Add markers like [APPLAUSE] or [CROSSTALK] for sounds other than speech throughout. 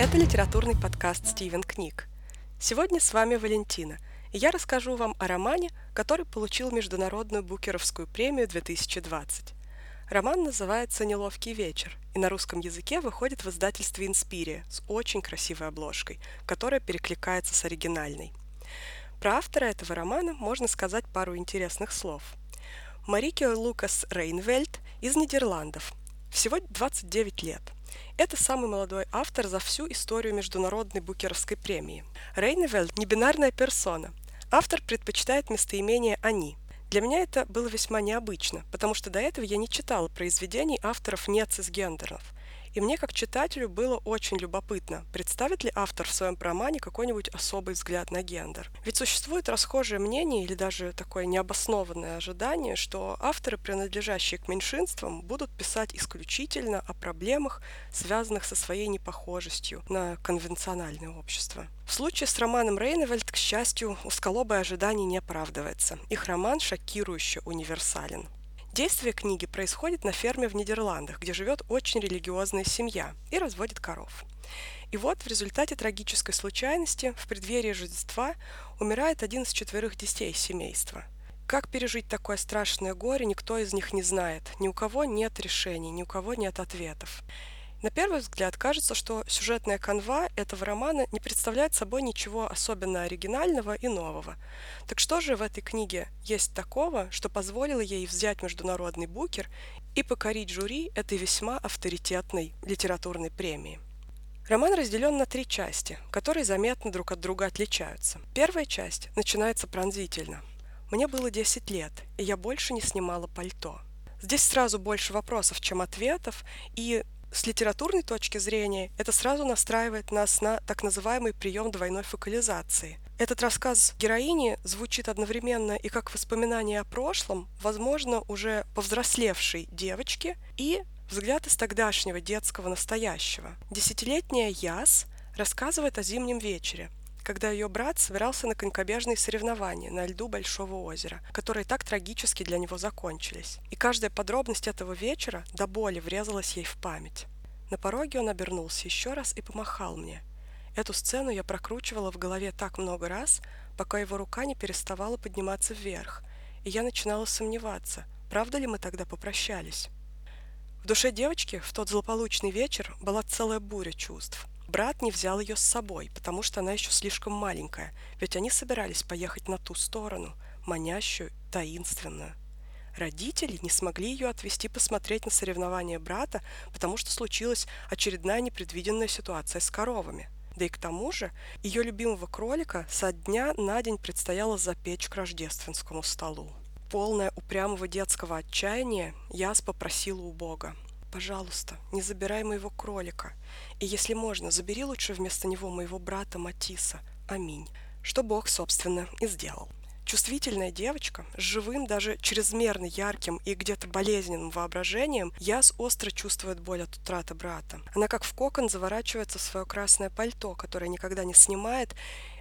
Это литературный подкаст «Стивен книг». Сегодня с вами Валентина, и я расскажу вам о романе, который получил Международную Букеровскую премию 2020. Роман называется «Неловкий вечер» и на русском языке выходит в издательстве «Инспирия» с очень красивой обложкой, которая перекликается с оригинальной. Про автора этого романа можно сказать пару интересных слов. Марике Лукас Рейнвельд из Нидерландов. Всего 29 лет – это самый молодой автор за всю историю Международной Букеровской премии. Рейневельд – небинарная персона. Автор предпочитает местоимение «они». Для меня это было весьма необычно, потому что до этого я не читала произведений авторов нецисгендеров – и мне, как читателю, было очень любопытно, представит ли автор в своем романе какой-нибудь особый взгляд на гендер. Ведь существует расхожее мнение или даже такое необоснованное ожидание, что авторы, принадлежащие к меньшинствам, будут писать исключительно о проблемах, связанных со своей непохожестью на конвенциональное общество. В случае с романом Рейневельд, к счастью, узколобое ожидание не оправдывается. Их роман шокирующе универсален. Действие книги происходит на ферме в Нидерландах, где живет очень религиозная семья и разводит коров. И вот в результате трагической случайности в преддверии Рождества умирает один из четверых детей семейства. Как пережить такое страшное горе, никто из них не знает. Ни у кого нет решений, ни у кого нет ответов. На первый взгляд кажется, что сюжетная канва этого романа не представляет собой ничего особенно оригинального и нового. Так что же в этой книге есть такого, что позволило ей взять международный букер и покорить жюри этой весьма авторитетной литературной премии? Роман разделен на три части, которые заметно друг от друга отличаются. Первая часть начинается пронзительно. Мне было 10 лет, и я больше не снимала пальто. Здесь сразу больше вопросов, чем ответов, и с литературной точки зрения это сразу настраивает нас на так называемый прием двойной фокализации. Этот рассказ героини звучит одновременно и как воспоминание о прошлом, возможно, уже повзрослевшей девочки, и взгляд из тогдашнего детского настоящего. Десятилетняя Яс рассказывает о зимнем вечере, когда ее брат собирался на конькобежные соревнования на льду Большого озера, которые так трагически для него закончились. И каждая подробность этого вечера до боли врезалась ей в память. На пороге он обернулся еще раз и помахал мне. Эту сцену я прокручивала в голове так много раз, пока его рука не переставала подниматься вверх, и я начинала сомневаться, правда ли мы тогда попрощались. В душе девочки в тот злополучный вечер была целая буря чувств – Брат не взял ее с собой, потому что она еще слишком маленькая, ведь они собирались поехать на ту сторону, манящую, таинственную. Родители не смогли ее отвезти посмотреть на соревнования брата, потому что случилась очередная непредвиденная ситуация с коровами. Да и к тому же ее любимого кролика со дня на день предстояло запечь к рождественскому столу. Полная упрямого детского отчаяния, Яс попросила у Бога. Пожалуйста, не забирай моего кролика. И если можно, забери лучше вместо него моего брата Матиса. Аминь. Что Бог, собственно, и сделал. Чувствительная девочка с живым, даже чрезмерно ярким и где-то болезненным воображением, Яс остро чувствует боль от утраты брата. Она как в кокон заворачивается в свое красное пальто, которое никогда не снимает,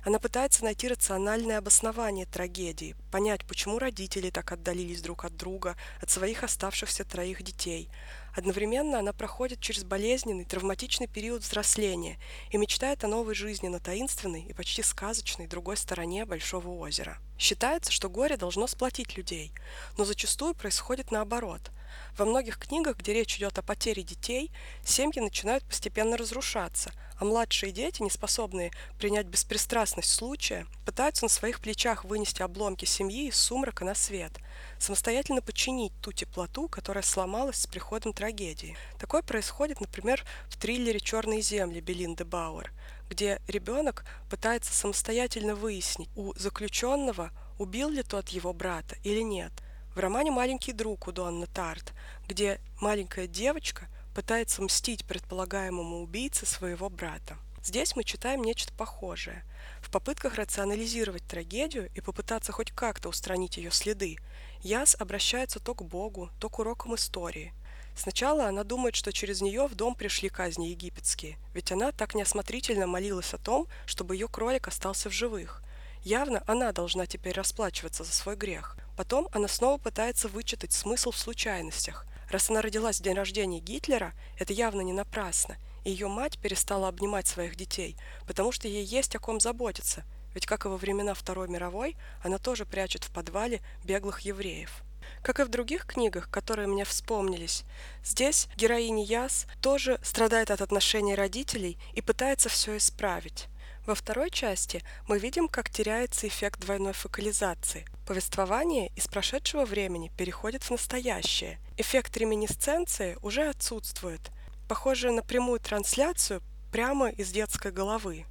она пытается найти рациональное обоснование трагедии, понять, почему родители так отдалились друг от друга, от своих оставшихся троих детей. Одновременно она проходит через болезненный, травматичный период взросления и мечтает о новой жизни на таинственной и почти сказочной другой стороне Большого озера. Считается, что горе должно сплотить людей, но зачастую происходит наоборот. Во многих книгах, где речь идет о потере детей, семьи начинают постепенно разрушаться – а младшие дети, не способные принять беспристрастность случая, пытаются на своих плечах вынести обломки семьи из сумрака на свет, самостоятельно подчинить ту теплоту, которая сломалась с приходом трагедии. Такое происходит, например, в триллере «Черные земли» Белинды Бауэр, где ребенок пытается самостоятельно выяснить у заключенного, убил ли тот его брата или нет. В романе «Маленький друг» у Донны Тарт, где маленькая девочка – пытается мстить предполагаемому убийце своего брата. Здесь мы читаем нечто похожее. В попытках рационализировать трагедию и попытаться хоть как-то устранить ее следы, Яс обращается то к Богу, то к урокам истории. Сначала она думает, что через нее в дом пришли казни египетские, ведь она так неосмотрительно молилась о том, чтобы ее кролик остался в живых. Явно она должна теперь расплачиваться за свой грех. Потом она снова пытается вычитать смысл в случайностях – Раз она родилась в день рождения Гитлера, это явно не напрасно. ее мать перестала обнимать своих детей, потому что ей есть о ком заботиться, ведь как и во времена Второй мировой, она тоже прячет в подвале беглых евреев. Как и в других книгах, которые мне вспомнились, здесь героиня Яс тоже страдает от отношений родителей и пытается все исправить. Во второй части мы видим, как теряется эффект двойной фокализации. Повествование из прошедшего времени переходит в настоящее. Эффект реминисценции уже отсутствует, похожая на прямую трансляцию прямо из детской головы.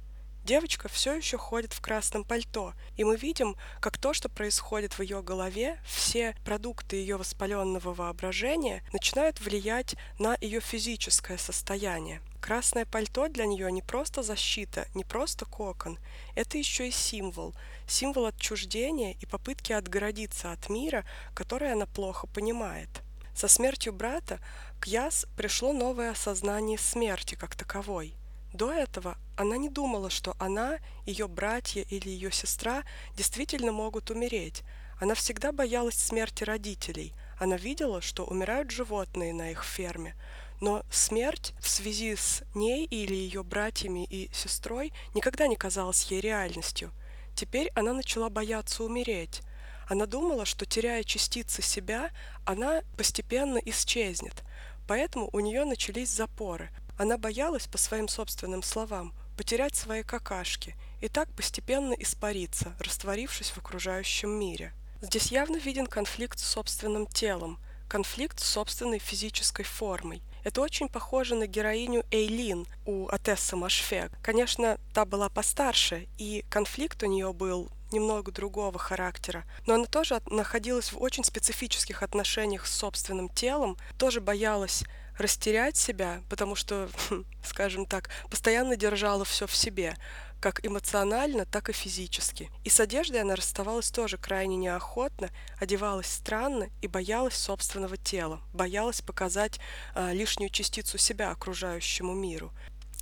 Девочка все еще ходит в красном пальто, и мы видим, как то, что происходит в ее голове, все продукты ее воспаленного воображения начинают влиять на ее физическое состояние. Красное пальто для нее не просто защита, не просто кокон, это еще и символ, символ отчуждения и попытки отгородиться от мира, который она плохо понимает. Со смертью брата к Яс пришло новое осознание смерти как таковой – до этого она не думала, что она, ее братья или ее сестра действительно могут умереть. Она всегда боялась смерти родителей. Она видела, что умирают животные на их ферме. Но смерть в связи с ней или ее братьями и сестрой никогда не казалась ей реальностью. Теперь она начала бояться умереть. Она думала, что теряя частицы себя, она постепенно исчезнет. Поэтому у нее начались запоры. Она боялась, по своим собственным словам, потерять свои какашки и так постепенно испариться, растворившись в окружающем мире. Здесь явно виден конфликт с собственным телом, конфликт с собственной физической формой. Это очень похоже на героиню Эйлин у Атесса Машфек. Конечно, та была постарше, и конфликт у нее был немного другого характера, но она тоже находилась в очень специфических отношениях с собственным телом, тоже боялась растерять себя, потому что, [LAUGHS] скажем так, постоянно держала все в себе, как эмоционально, так и физически. И с одеждой она расставалась тоже крайне неохотно, одевалась странно и боялась собственного тела, боялась показать а, лишнюю частицу себя окружающему миру.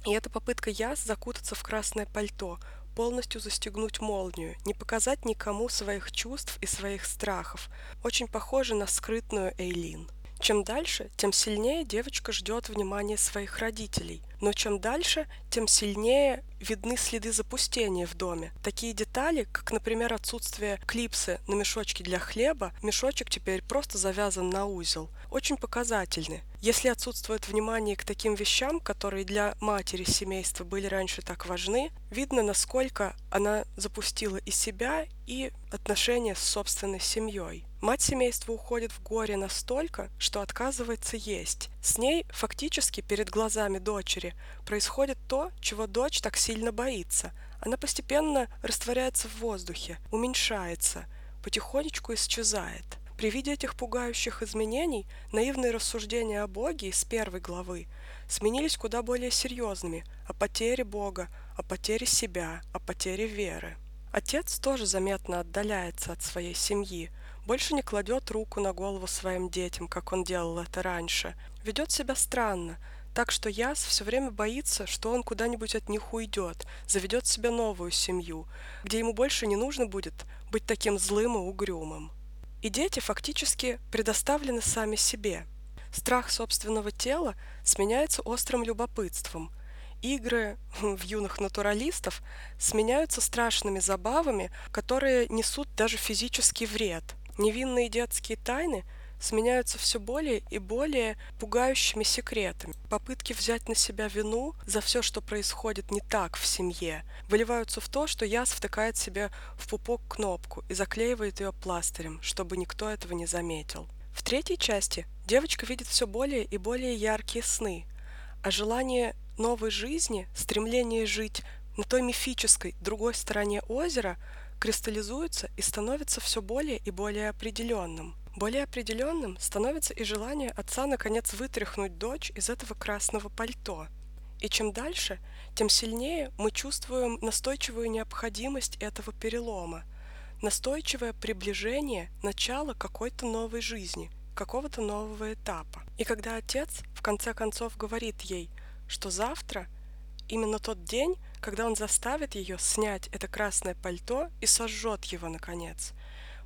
И эта попытка Яс закутаться в красное пальто, полностью застегнуть молнию, не показать никому своих чувств и своих страхов, очень похоже на скрытную Эйлин. Чем дальше, тем сильнее девочка ждет внимания своих родителей. Но чем дальше, тем сильнее видны следы запустения в доме. Такие детали, как, например, отсутствие клипсы на мешочке для хлеба, мешочек теперь просто завязан на узел, очень показательны. Если отсутствует внимание к таким вещам, которые для матери семейства были раньше так важны, видно, насколько она запустила и себя, и отношения с собственной семьей. Мать семейства уходит в горе настолько, что отказывается есть. С ней фактически перед глазами дочери происходит то, чего дочь так сильно боится. Она постепенно растворяется в воздухе, уменьшается, потихонечку исчезает. При виде этих пугающих изменений наивные рассуждения о Боге из первой главы сменились куда более серьезными о потере Бога, о потере себя, о потере веры. Отец тоже заметно отдаляется от своей семьи, больше не кладет руку на голову своим детям, как он делал это раньше. Ведет себя странно, так что Яс все время боится, что он куда-нибудь от них уйдет, заведет себе новую семью, где ему больше не нужно будет быть таким злым и угрюмым. И дети фактически предоставлены сами себе. Страх собственного тела сменяется острым любопытством. Игры [LAUGHS] в юных натуралистов сменяются страшными забавами, которые несут даже физический вред – Невинные детские тайны сменяются все более и более пугающими секретами. Попытки взять на себя вину за все, что происходит не так в семье, выливаются в то, что Яс втыкает себе в пупок кнопку и заклеивает ее пластырем, чтобы никто этого не заметил. В третьей части девочка видит все более и более яркие сны, а желание новой жизни, стремление жить на той мифической другой стороне озера – кристаллизуется и становится все более и более определенным. Более определенным становится и желание отца наконец вытряхнуть дочь из этого красного пальто. И чем дальше, тем сильнее мы чувствуем настойчивую необходимость этого перелома, настойчивое приближение начала какой-то новой жизни, какого-то нового этапа. И когда отец в конце концов говорит ей, что завтра именно тот день, когда он заставит ее снять это красное пальто и сожжет его наконец.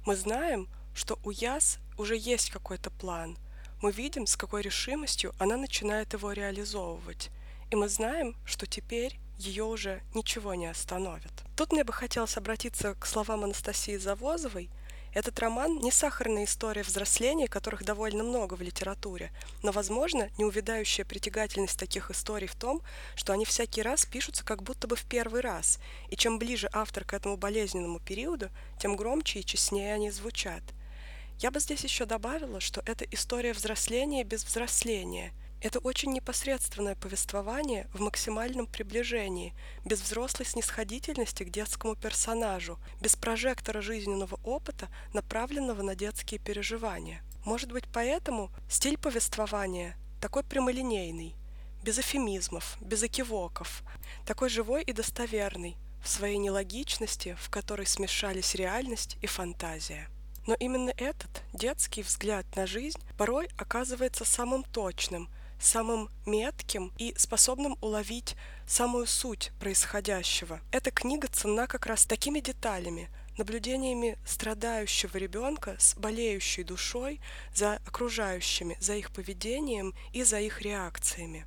Мы знаем, что у Яс уже есть какой-то план. Мы видим, с какой решимостью она начинает его реализовывать. И мы знаем, что теперь ее уже ничего не остановит. Тут мне бы хотелось обратиться к словам Анастасии Завозовой. Этот роман не сахарная история взросления, которых довольно много в литературе, но, возможно, неувядающая притягательность таких историй в том, что они всякий раз пишутся как будто бы в первый раз, и чем ближе автор к этому болезненному периоду, тем громче и честнее они звучат. Я бы здесь еще добавила, что это история взросления без взросления – это очень непосредственное повествование в максимальном приближении, без взрослой снисходительности к детскому персонажу, без прожектора жизненного опыта, направленного на детские переживания. Может быть, поэтому стиль повествования такой прямолинейный, без эфемизмов, без экивоков, такой живой и достоверный, в своей нелогичности, в которой смешались реальность и фантазия. Но именно этот детский взгляд на жизнь порой оказывается самым точным – самым метким и способным уловить самую суть происходящего. Эта книга ценна как раз такими деталями, наблюдениями страдающего ребенка с болеющей душой за окружающими, за их поведением и за их реакциями.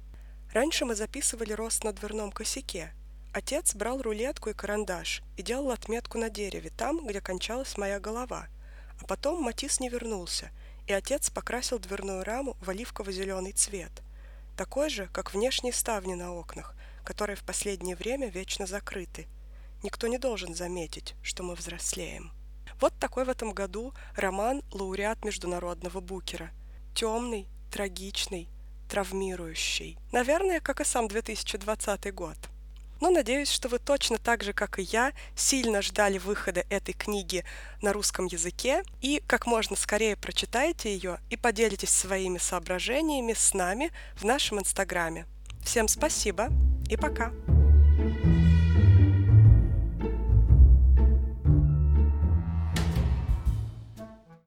Раньше мы записывали рост на дверном косяке. Отец брал рулетку и карандаш и делал отметку на дереве, там, где кончалась моя голова. А потом Матис не вернулся – и отец покрасил дверную раму в оливково-зеленый цвет, такой же, как внешние ставни на окнах, которые в последнее время вечно закрыты. Никто не должен заметить, что мы взрослеем. Вот такой в этом году роман «Лауреат международного букера». Темный, трагичный, травмирующий. Наверное, как и сам 2020 год. Но надеюсь, что вы точно так же, как и я, сильно ждали выхода этой книги на русском языке и как можно скорее прочитаете ее и поделитесь своими соображениями с нами в нашем инстаграме. Всем спасибо и пока!